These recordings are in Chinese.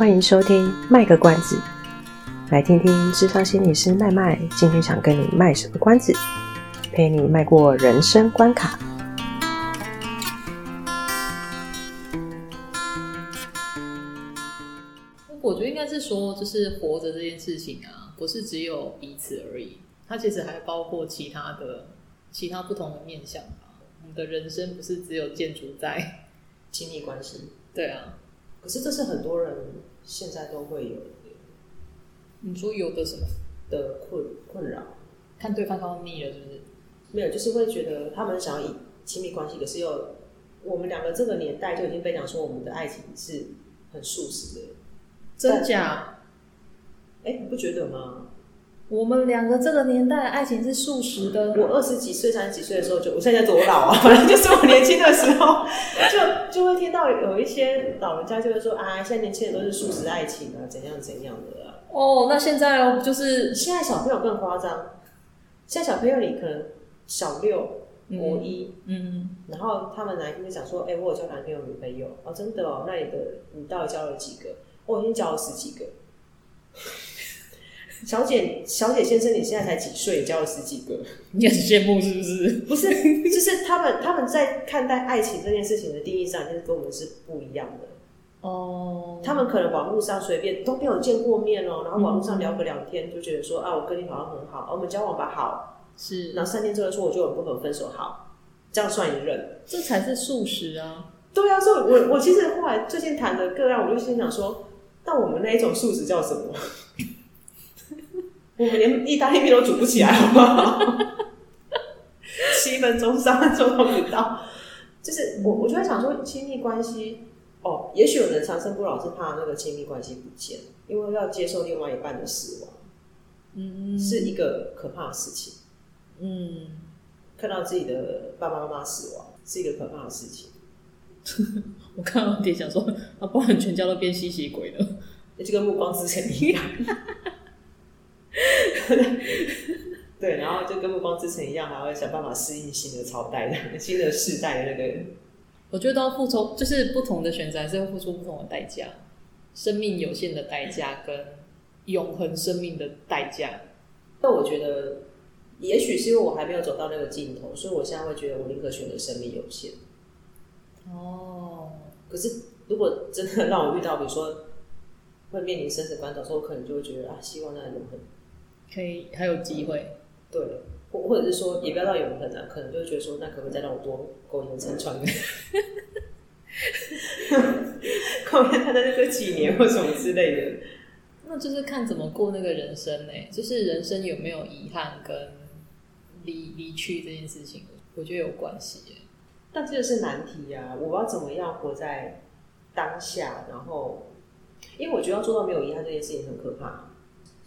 欢迎收听卖个关子，来听听智商心理师麦麦今天想跟你卖什么关子，陪你迈过人生关卡。我觉得应该是说，就是活着这件事情啊，不是只有彼此而已，它其实还包括其他的、其他不同的面向吧。我们的人生不是只有建筑在亲密关系，对啊。可是这是很多人现在都会有的。你说有的什么的困困扰？看对方看腻了，是不是？没有，就是会觉得他们想要以亲密关系，可是又我们两个这个年代就已经被讲说我们的爱情是很速食的，真假？哎，你不觉得吗？我们两个这个年代的爱情是速食的。我二十几岁、三十几岁的时候就，我现在多老啊？反 正就是我年轻的时候，就就会听到有一些老人家就会说啊，现在年轻人都是速食爱情啊，怎样怎样的啊。哦，那现在哦，就是现在小朋友更夸张。现在小朋友你可能小六、国一，嗯，然后他们哪一天就讲说，哎、欸，我有交男朋友、女朋友哦，真的哦，那你的你到底交了几个？我已经交了十几个。小姐，小姐先生，你现在才几岁？交了十几个，你很羡慕是不是？不是，就是他们他们在看待爱情这件事情的定义上，就是跟我们是不一样的。哦，他们可能网络上随便都没有见过面哦，然后网络上聊个两天，就觉得说啊，我跟你好像很好，我们交往吧，好是。然后三天之后说我就很不合，分手，好，这样算一任，这才是素食啊。对啊，所以我我其实后来最近谈的个案，我就心想说，那我们那一种素食叫什么？我们连意大利面都煮不起来，好不好？七分钟、三分钟都不到。就是我，我就在想说，亲密关系哦，也许有人长生不老是怕那个亲密关系不见，因为要接受另外一半的死亡，嗯，是一个可怕的事情。嗯，看到自己的爸爸妈妈死亡是一个可怕的事情。我看到点想说，啊，不然全家都变吸血鬼了，就跟暮光之城一样。对，然后就跟暮光之城一样，还要想办法适应新的朝代的、新的世代的那个。我觉得都要付出，就是不同的选择，还是要付出不同的代价。生命有限的代价跟永恒生命的代价。但我觉得，也许是因为我还没有走到那个尽头，所以我现在会觉得，我宁可选择生命有限。哦。可是，如果真的让我遇到，比如说会面临生死关头的时候，我可能就会觉得啊，希望那永恒。可以还有机会，对，或或者是说，也不要到永恒啊，可能就会觉得说，那可不可以再让我多苟延残喘？苟延残喘那个几年或什么之类的，那就是看怎么过那个人生呢？就是人生有没有遗憾跟离离去这件事情，我觉得有关系。但这个是难题啊！我要怎么样活在当下？然后，因为我觉得要做到没有遗憾这件事情很可怕。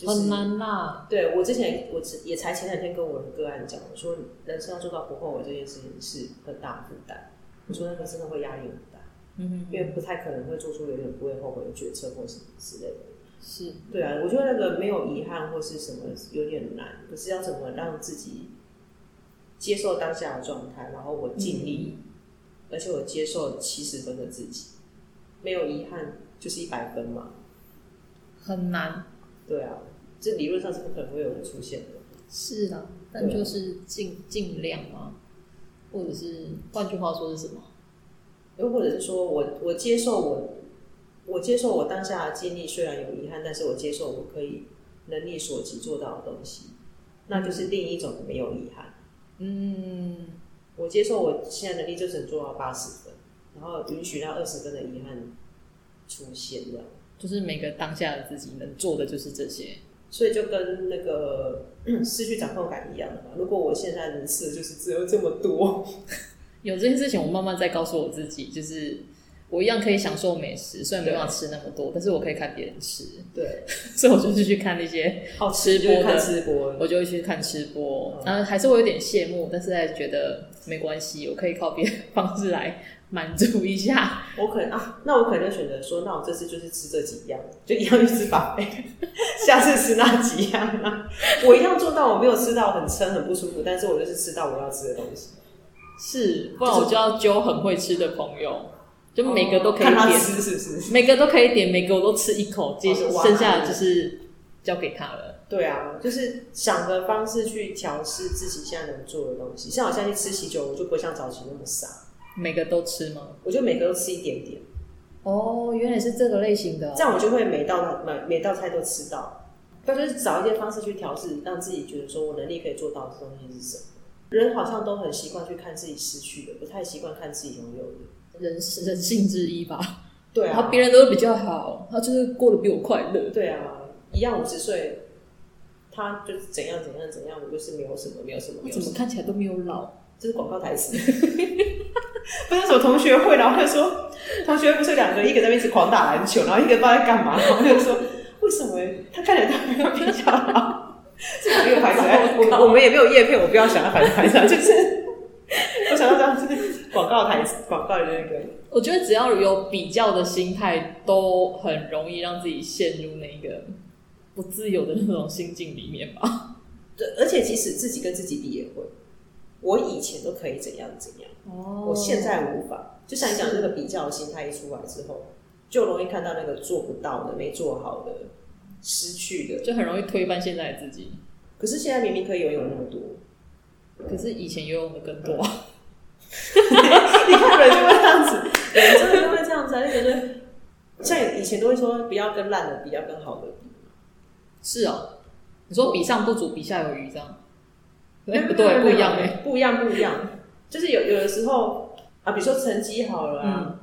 就是、很难啦。对，我之前，我也才前两天跟我的个案讲，我说人生要做到不后悔这件事情是很大负担。我说那个真的会压力很大，嗯哼，因为不太可能会做出有点不会后悔的决策或什么之类的。是，对啊，我觉得那个没有遗憾或是什么有点难。可是要怎么让自己接受当下的状态，然后我尽力、嗯，而且我接受七十分的自己，没有遗憾就是一百分嘛，很难。对啊，这理论上是不可能会有人出现的。是啊，但就是尽尽量嘛，或者是换句话说是什么？又或者是说我我接受我我接受我当下的经历虽然有遗憾，但是我接受我可以能力所及做到的东西，那就是另一种没有遗憾。嗯，我接受我现在能力就只能做到八十分，然后允许那二十分的遗憾出现这样。就是每个当下的自己能做的就是这些，所以就跟那个失去掌控感一样的嘛。如果我现在能吃的就是只有这么多，有这件事情，我慢慢在告诉我自己，就是我一样可以享受美食，虽然没办法吃那么多，但是我可以看别人吃。对，所以我就是去看那些好吃播的吃播，我就会去看吃播，然后还是会有点羡慕，但是还觉得没关系，我可以靠别的方式来。满足一下，我可能啊，那我可能就选择说，那我这次就是吃这几样，就一样去吃饱饭，下次吃那几样啊，我一样做到，我没有吃到很撑很不舒服，但是我就是吃到我要吃的东西。是，不然我就要揪很会吃的朋友，就每个都可以点，吃是不是？每个都可以点，每个我都吃一口，接剩下的就是交给他了。对啊，就是想的方式去调试自己现在能做的东西。像我现在去吃喜酒，我就不会像早期那么傻，每个都吃吗？我就每个都吃一点点。哦，原来是这个类型的，这样我就会每道每每道菜都吃到。但就是找一些方式去调试，让自己觉得说我能力可以做到的东西是什么。人好像都很习惯去看自己失去的，不太习惯看自己拥有的。人是人性之一吧？对啊，然后别人都比较好，他就是过得比我快乐。对啊，一样五十岁。他就是怎样怎样怎样，我就是没有什么，没有什么，没有什么，怎么看起来都没有老？这是广告台词。不是什么同学会，然后他说，同学不是两个，一个在那边一直狂打篮球，然后一个不知道在干嘛，然后就说，为什么他看起来都没有比较老？这个没有牌子，我我们也没有叶片，我不要想要反正牌子，就是广告台词，广告的那个。我觉得只要有比较的心态，都很容易让自己陷入那个。不自由的那种心境里面吧。对，而且即使自己跟自己比也会，我以前都可以怎样怎样，哦，我现在无法。就像你讲那个比较的心态一出来之后，就容易看到那个做不到的、没做好的、失去的，就很容易推翻现在的自己。可是现在明明可以游泳那么多，可是以前游泳的更多。你看人就会这样子，人真的就会这样子，就觉得像以前都会说不要跟烂的比，要跟好的比。是哦，你说比上不足，比下有余这样？哎，不对，不一样哎，不一样，不一样。就是有有的时候啊，比如说成绩好了啊，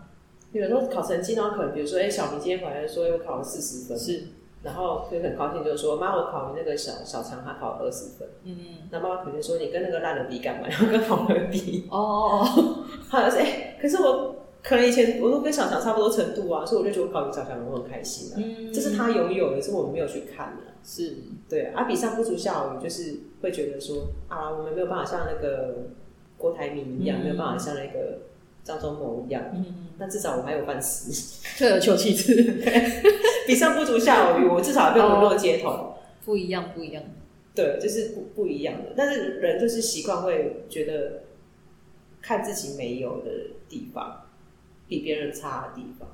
有的时候考成绩，然后可能比如说，哎，小明今天回来说，我考了四十分，是，然后就很高兴，就是说，妈，我考你那个小小强，他考了二十分，嗯，那妈妈肯定说，你跟那个烂的比干嘛？然后跟好的比，哦哦哦，好像是哎，可是我。可能以前我都跟小强差不多程度啊，所以我就觉得我考比小强我很开心啊。嗯，这是他拥有的，是我们没有去看的。是，对啊，比上不足下有余，就是会觉得说啊，我们没有办法像那个郭台铭一样，嗯、没有办法像那个张忠谋一样。嗯，但至少我还有饭吃，退而求其次。比上不足下有余，我至少被沦落街头。哦，不一样，不一样。对，就是不不一样的。但是人就是习惯会觉得看自己没有的地方。比别人差的地方，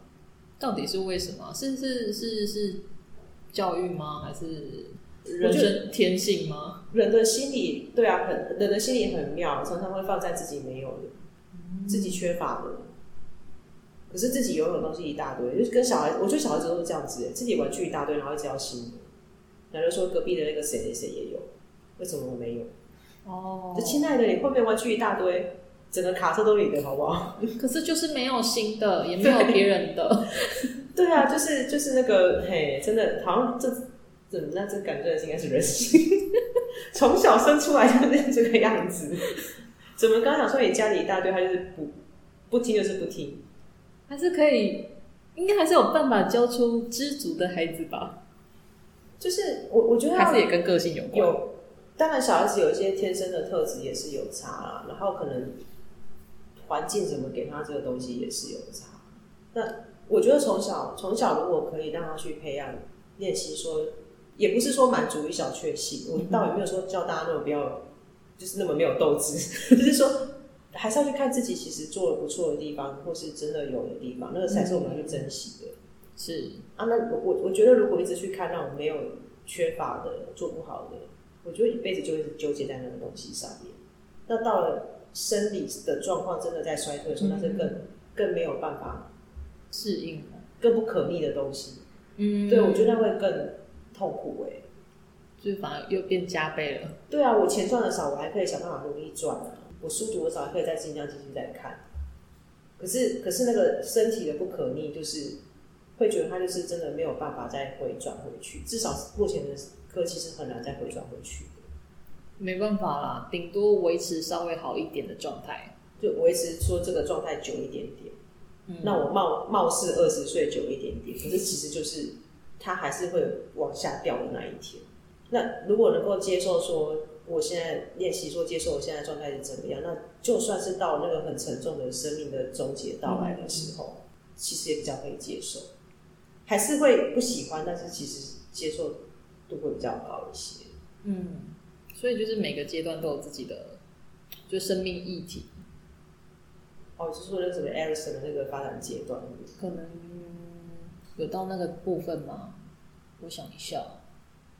到底是为什么？是是是是教育吗？还是人生天性吗？人的心理，对啊，很人的心理很妙，常常会放在自己没有的、嗯、自己缺乏的。可是自己拥有的东西一大堆，就是跟小孩，我觉得小孩子都是这样子，自己玩具一大堆，然后一直要新的。然后说隔壁的那个谁谁谁也有，为什么我没有？哦，就亲爱的，你后面玩具一大堆。整个卡车都你的，好不好？可是就是没有新的，也没有别人的。对啊，就是就是那个，嘿，真的，好像这怎么那这感觉应该是人性，从小生出来就是这个样子。怎么刚想说你家里一大堆，他就是不不听就是不听，还是可以，应该还是有办法教出知足的孩子吧？就是我我觉得还是也跟个性有关。有，当然小孩子有一些天生的特质也是有差啦，然后可能。环境怎么给他这个东西也是有差。那我觉得从小从小如果可以让他去培养练习，说也不是说满足于小确幸，我倒也没有说叫大家那种不要，就是那么没有斗志，就是说还是要去看自己其实做的不错的地方，或是真的有的地方，那个才是我们要去珍惜的。是啊，那我我觉得如果一直去看那种没有缺乏的、做不好的，我觉得一辈子就会纠结在那个东西上面。那到了。生理的状况真的在衰退的时候，那是更更没有办法适应，更不可逆的东西。嗯，对，我觉得那会更痛苦哎、欸，就反而又变加倍了。对啊，我钱赚的少，我还可以想办法努力赚啊。我书读的少，还可以再尽量继续再看。可是，可是那个身体的不可逆，就是会觉得它就是真的没有办法再回转回去。至少目前的科技是很难再回转回去。没办法啦，顶多维持稍微好一点的状态，就维持说这个状态久一点点。嗯，那我貌貌似二十岁久一点点，可是其实就是它还是会往下掉的那一天。那如果能够接受说，我现在练习说接受我现在状态是怎么样，那就算是到那个很沉重的生命的终结到来的时候，嗯，其实也比较可以接受。还是会不喜欢，但是其实接受度会比较高一些。嗯。所以就是每个阶段都有自己的，就生命议题。哦，就是说那什么 Erikson 的那个发展阶段，可能有到那个部分吗？我想一下，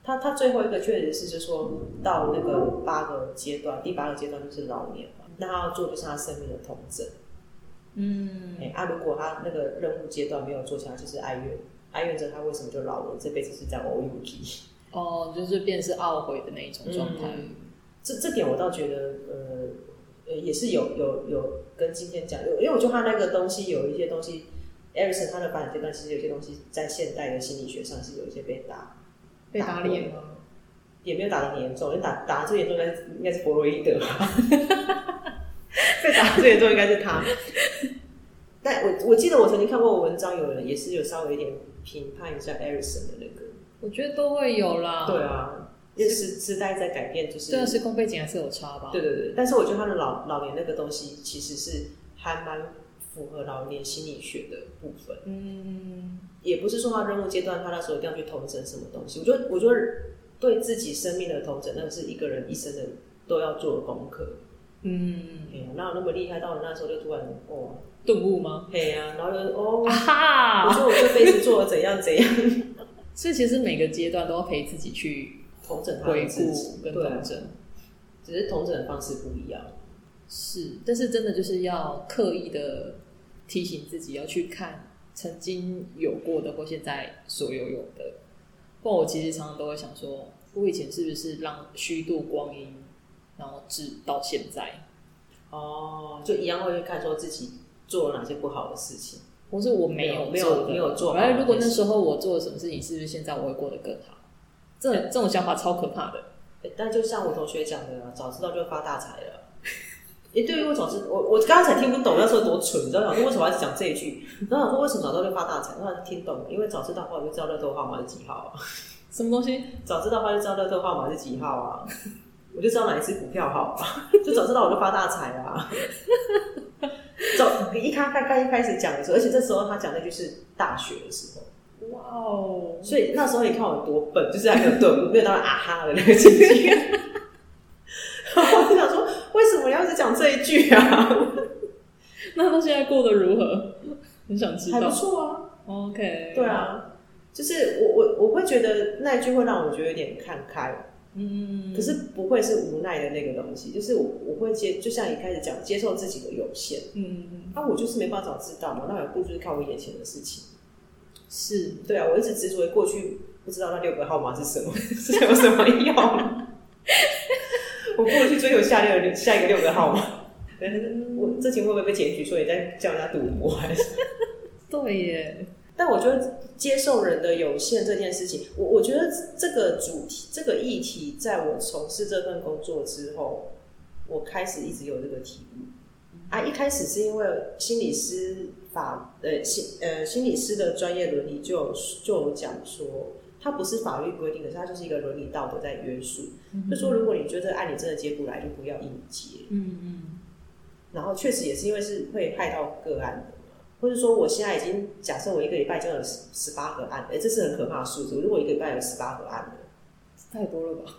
他他最后一个确实是就是说到那个八个阶段，第八个阶段就是老年嘛，那他要做就是他生命的统整。嗯，哎、欸，啊，如果他那个任务阶段没有做起来，就是哀怨，哀怨着他为什么就老了，这辈子是在 o u k 哦，就是变是懊悔的那一种状态。嗯、这这点我倒觉得，呃，呃，也是有有有跟今天讲，因为我觉得他那个东西有一些东西，Erikson 他的发展阶段其实有些东西在现代的心理学上是有一些被打被打脸吗？也没有打的很严重，因为打打最严重应该是应该是弗洛伊德吧。被打的最严重应该是他。但我我记得我曾经看过文章，有人也是有稍微一点评判一下 Erikson 的那个。我觉得都会有啦。对啊，因为时时代在改变，就是对啊，时空背景还是有差吧。对对对，但是我觉得他的老老年那个东西其实是还蛮符合老年心理学的部分。嗯，也不是说他任务阶段他那时候一定要去投整什么东西。我觉得我觉得对自己生命的投整，那个是一个人一生的都要做的功课。嗯，哪有那么厉害？到了那时候就突然哦，顿悟吗？对呀、啊，然后就哦，啊、哈我说我这辈子做了怎样怎样。所以其实每个阶段都要陪自己去 同整、回顾跟同整，只是同整的方式不一样。是，但是真的就是要刻意的提醒自己要去看曾经有过的或现在所拥有的。不过我其实常常都会想说，我以前是不是让虚度光阴？然后至到现在，哦，就一样会去看说自己做了哪些不好的事情，或是我没有没有没有做。哎，如果那时候我做了什么事情，是不是现在我会过得更好？这这种想法超可怕的。但就像我同学讲的，早知道就发大财了。哎，对于我早知我我刚刚才听不懂那时候多蠢，你知道吗？为什么还是讲这一句？然后我说为什么早知道就发大财？然后听懂了，因为早知道的话，我就知道乐透号码是几号啊。什么东西？早知道的话就知道乐透号码是几号啊。我就知道哪一支股票好，就早知道我就发大财啊。早一开开开一开始讲的时候，而且这时候他讲那句是大学的时候。哇哦！所以那时候你看我多笨，就是还没有顿悟，没有到啊哈的那个境界。我就想说，为什么要一直讲这一句啊？那他现在过得如何？很想知道。还不错啊。OK。对啊，就是我我我会觉得那一句会让我觉得有点看开。嗯，可是不会是无奈的那个东西，就是我我会接，就像你开始讲，接受自己的有限。嗯那、啊、我就是没办法知道嘛，那有不就是看我眼前的事情。是，对啊，我一直执着于过去，不知道那六个号码是什么，是有什么用？我过去追求下六下一个六个号码。我这情会不会被检举说你在叫人家赌博？还是？对耶。但我觉得接受人的有限这件事情，我我觉得这个主题、这个议题，在我从事这份工作之后，我开始一直有这个体悟。啊，一开始是因为心理师法呃心呃心理师的专业伦理就有就有讲说，它不是法律规定的，它就是一个伦理道德在约束。嗯、就说如果你觉得案你真的接不来，就不要硬接。嗯嗯。然后确实也是因为是会害到个案的。或者说，我现在已经假设我一个礼拜就有十十八个案，哎、欸，这是很可怕的数字。如果一个礼拜有十八个案的，太多了吧？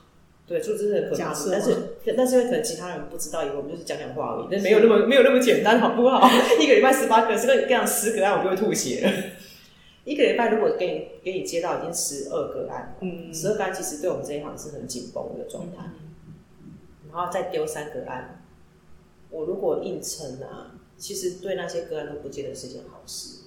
对，数字是很可怕的。但是，但是因为可能其他人不知道，以为我们就是讲讲话而已，但没有那么没有那么简单，好不好？一个礼拜十八个，这个这样十个案，我就会吐血了。一个礼拜如果给你给你接到已经十二个案，嗯，十二个案其实对我们这一行是很紧绷的状态。嗯、然后再丢三个案，我如果硬撑啊。其实对那些个案都不见得是件好事，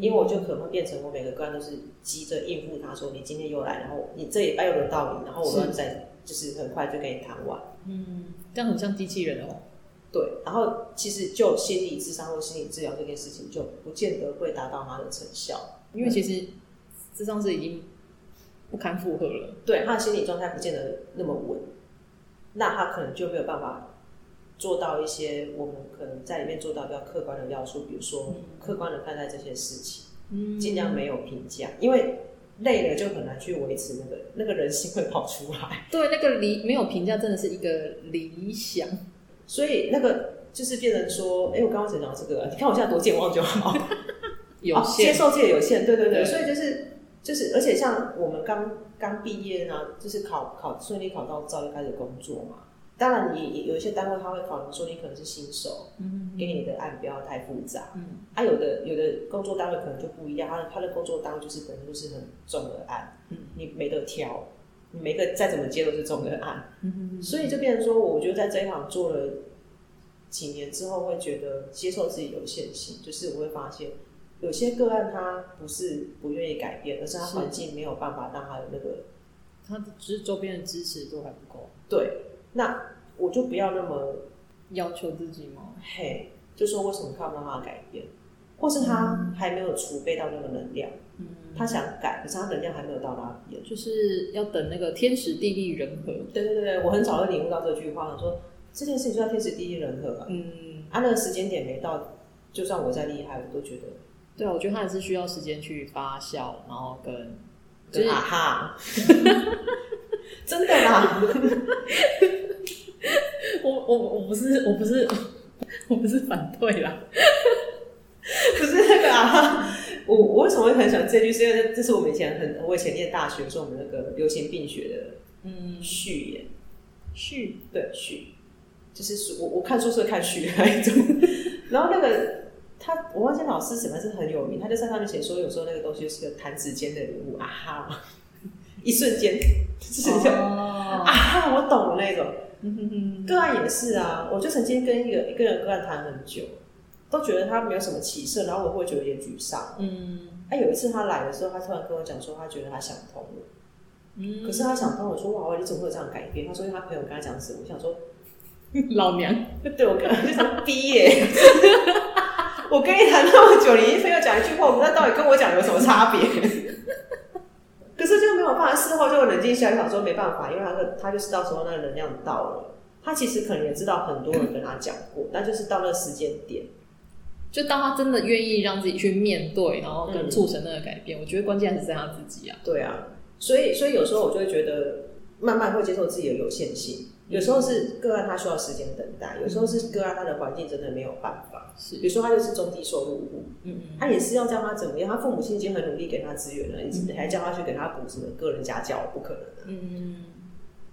因为我就可能会变成我每个个案都是急着应付他说，你今天又来，然后你这礼拜又轮到你，然后我要再就是很快就跟你谈完。嗯，这样很像机器人哦。对，然后其实就心理智商或心理治疗这件事情就不见得会达到它的成效，因为其实智商是已经不堪负荷了，对，他的心理状态不见得那么稳，那他可能就没有办法。做到一些我们可能在里面做到比较客观的要素，比如说客观的看待这些事情，嗯，尽量没有评价，因为累了就很难去维持那个那个人性会跑出来。对，那个理没有评价真的是一个理想，所以那个就是变成说，哎、欸，我刚刚才讲到这个，你看我现在多健忘就好，有限、哦、接受自己有限，对对对，对。所以就是就是，而且像我们刚刚毕业呢，就是考考顺利考到照就开始工作嘛。当然你有一些单位他会考虑说你可能是新手，嗯，给你的案不要太复杂，嗯，啊，有的有的工作单位可能就不一样，他的他的工作单位就是本身就是很重的案，嗯，你没得挑，你每个再怎么接都是重的案，嗯，所以就变成说，我觉得在这一行做了几年之后，会觉得接受自己有限性，就是我会发现有些个案他不是不愿意改变，而是他环境没有办法让他有那个，他的只是周边的支持度还不够，对。那我就不要那么要求自己吗？嘿，就说为什么看不到他的改变，或是他还没有储备到那个能量，嗯，他想改，可是他能量还没有到那边，就是要等那个天时地利人和。对对对，我很早就领悟到这句话，说这件事情就要天时地利人和啊，嗯，啊，那个时间点没到，就算我再厉害，我都觉得，对啊，我觉得他还是需要时间去发酵，然后跟，就是啊哈，真的啦。我我我不是我不是我不是反对啦，不是那个啊，我我为什么会很喜欢这句？是因为这是我们以前很我以前念大学的时候，我们那个流行病学的嗯序言序对序，就是我我看书是看序的那一种。然后那个他我忘记老师什么是很有名，他就在上面写说，有时候那个东西是个弹指间的礼物啊哈，一瞬间就是就、哦、啊，我懂了那种。个案也是啊，我就曾经跟一个一个人个案谈很久，都觉得他没有什么起色，然后我会觉得有点沮丧。嗯，哎、啊，有一次他来的时候，他突然跟我讲说，他觉得他想通了。嗯，可是他想通，我说哇，哇，你怎么会有这样改变？他说因为他朋友跟他讲什么，我想说老娘 对我跟就想逼耶。我跟你谈那么久，你一非要讲一句话，我不知道到底跟我讲有什么差别。事后就冷静下来想说没办法，因为他他就是到时候那个能量到了，他其实可能也知道很多人跟他讲过，但就是到那个时间点，就当他真的愿意让自己去面对，然后跟促成那个改变，嗯、我觉得关键还是在他自己啊。对啊，所以所以有时候我就会觉得慢慢会接受自己的有限性。有时候是个案，他需要时间等待；有时候是个案，他的环境真的没有办法。是，比如说他就是中低收入户，嗯，他也是要叫他怎么样？他父母亲已经很努力给他资源了，你还叫他去给他补什么个人家教？不可能的。嗯，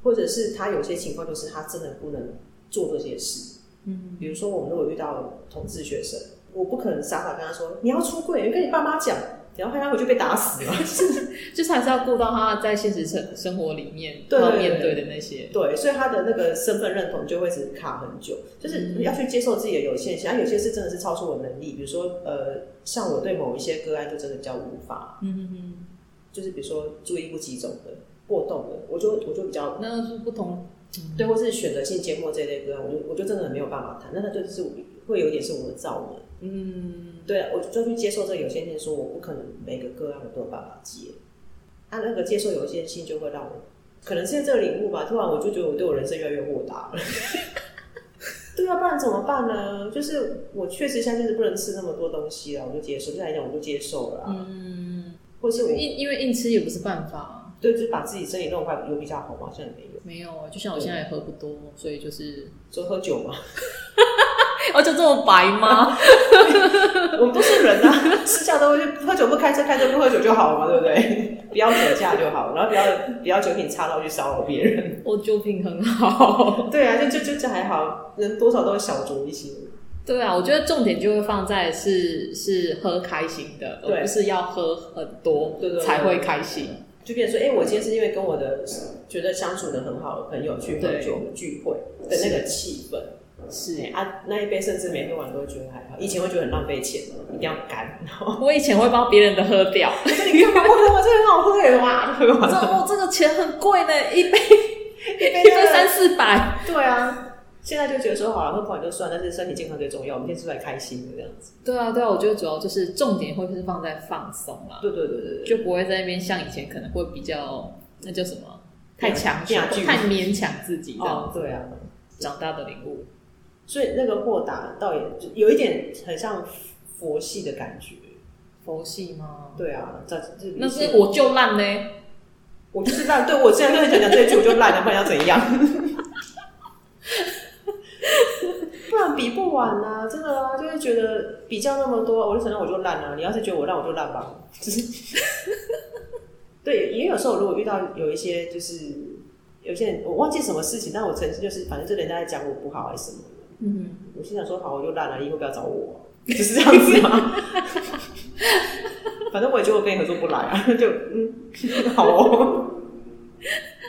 或者是他有些情况就是他真的不能做这些事。嗯，比如说我们如果遇到同志学生，我不可能傻傻跟他说你要出柜，你跟你爸妈讲。然后害他回去被打死了，就是还是要顾到他在现实生生活里面要面对的那些，对，所以他的那个身份认同就会是卡很久，就是要去接受自己的有限性，啊，有些事真的是超出我能力，比如说呃，像我对某一些个案就真的比较无法，嗯嗯嗯，就是比如说注意不集中的、过动的，我就我就比较那是不同，对，或是选择性缄默这一类个案，我就我就真的很没有办法谈，那他就是会有点是我的造能。嗯，对啊，我就去接受这个有限性，说我不可能每个个案我都有办法接。按、啊、那个接受有限性，就会让我可能现在这个领悟吧。突然我就觉得我对我人生越来越豁达了。对啊，不然怎么办呢？就是我确实现在就是不能吃那么多东西了，我就接受。就来讲，我就接受了。嗯，或是我因因为硬吃也不是办法。对，就是把自己身体弄坏，有比较好吗？现在没有，没有啊。就像我现在也喝不多，所以就是说喝酒嘛。哦，就这么白吗？我们都是人啊，私下都会喝酒不开车，开车不喝酒就好了嘛，对不对？不要酒驾就好，然后不要不要酒品差到去骚扰别人。我酒品很好，对啊，就就就这还好，人多少都会小酌一些。对啊，我觉得重点就会放在是是喝开心的，而不是要喝很多，才会开心。就变成说，哎、欸，我今天是因为跟我的觉得相处的很好的朋友去喝酒聚会的那个气氛。是啊，那一杯甚至每喝完都会觉得还好。以前会觉得很浪费钱，一定要干。我以前会帮别人的喝掉。你干嘛？我这很好喝耶！哇，喝完这哦，这个钱很贵呢，一杯 一杯一杯三四百。对啊，现在就觉得说好了，喝不完就算，但是身体健康最重要。我们今天出来开心的这样子。对啊，对啊，我觉得主要就是重点会是放在放松啦。对对对对对，就不会在那边像以前可能会比较那叫什么太强求、太勉强自己这样。哦，对啊，长大的领悟。所以那个豁达倒也有一点很像佛系的感觉，佛系吗？对啊，这这那是我就烂呢，我就是烂。对，我现在跟你讲讲这一句，我就烂了，不然要怎样？不然比不完啊，真的啊，就是觉得比较那么多，我就承认我就烂了。你要是觉得我烂，我就烂吧。就是 对，也有时候如果遇到有一些就是。有些人我忘记什么事情，但我曾经就是反正就人家在讲我不好还是什么，嗯，我心想说好，我就烂了，以后不要找我，就是这样子吗？反正我也觉得我跟你合作不来啊，就嗯，好哦。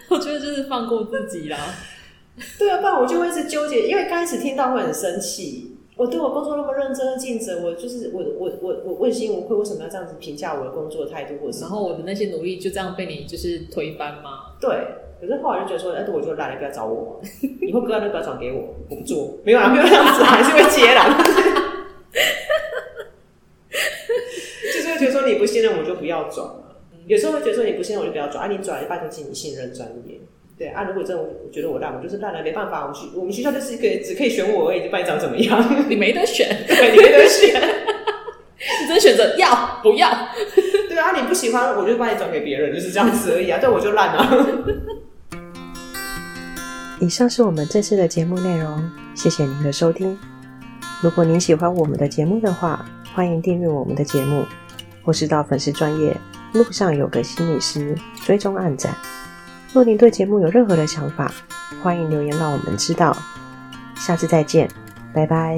我觉得就是放过自己啦。对啊，不然我就会是纠结，因为刚开始听到会很生气。我对我工作那么认真的尽责，我就是我我我我问心无愧，为什么要这样子评价我的工作的态度？或者然后我的那些努力就这样被你就是推翻吗？对。可是后来就觉得说，哎，我就烂了，不要找我，以后个案都不要转给我，我不做。没有啊，没有这样子，还是会接啦。就是会觉得说你不信任我就不要转嘛。有时候会觉得说你不信任我就不要转，啊，你转了拜托，请你信任专业。对啊，如果真的我觉得我烂，我就是烂了，没办法。我们学我们学校就是一个只可以选我而已，班长怎么样？你没得选，对，你没得选，你只能选择要不要。对啊，你不喜欢，我就把你转给别人，就是这样子而已啊。对，我就烂了。以上是我们这次的节目内容，谢谢您的收听。如果您喜欢我们的节目的话，欢迎订阅我们的节目，或是到粉丝专业路上有个心理师追踪暗赞。若您对节目有任何的想法，欢迎留言让我们知道。下次再见，拜拜。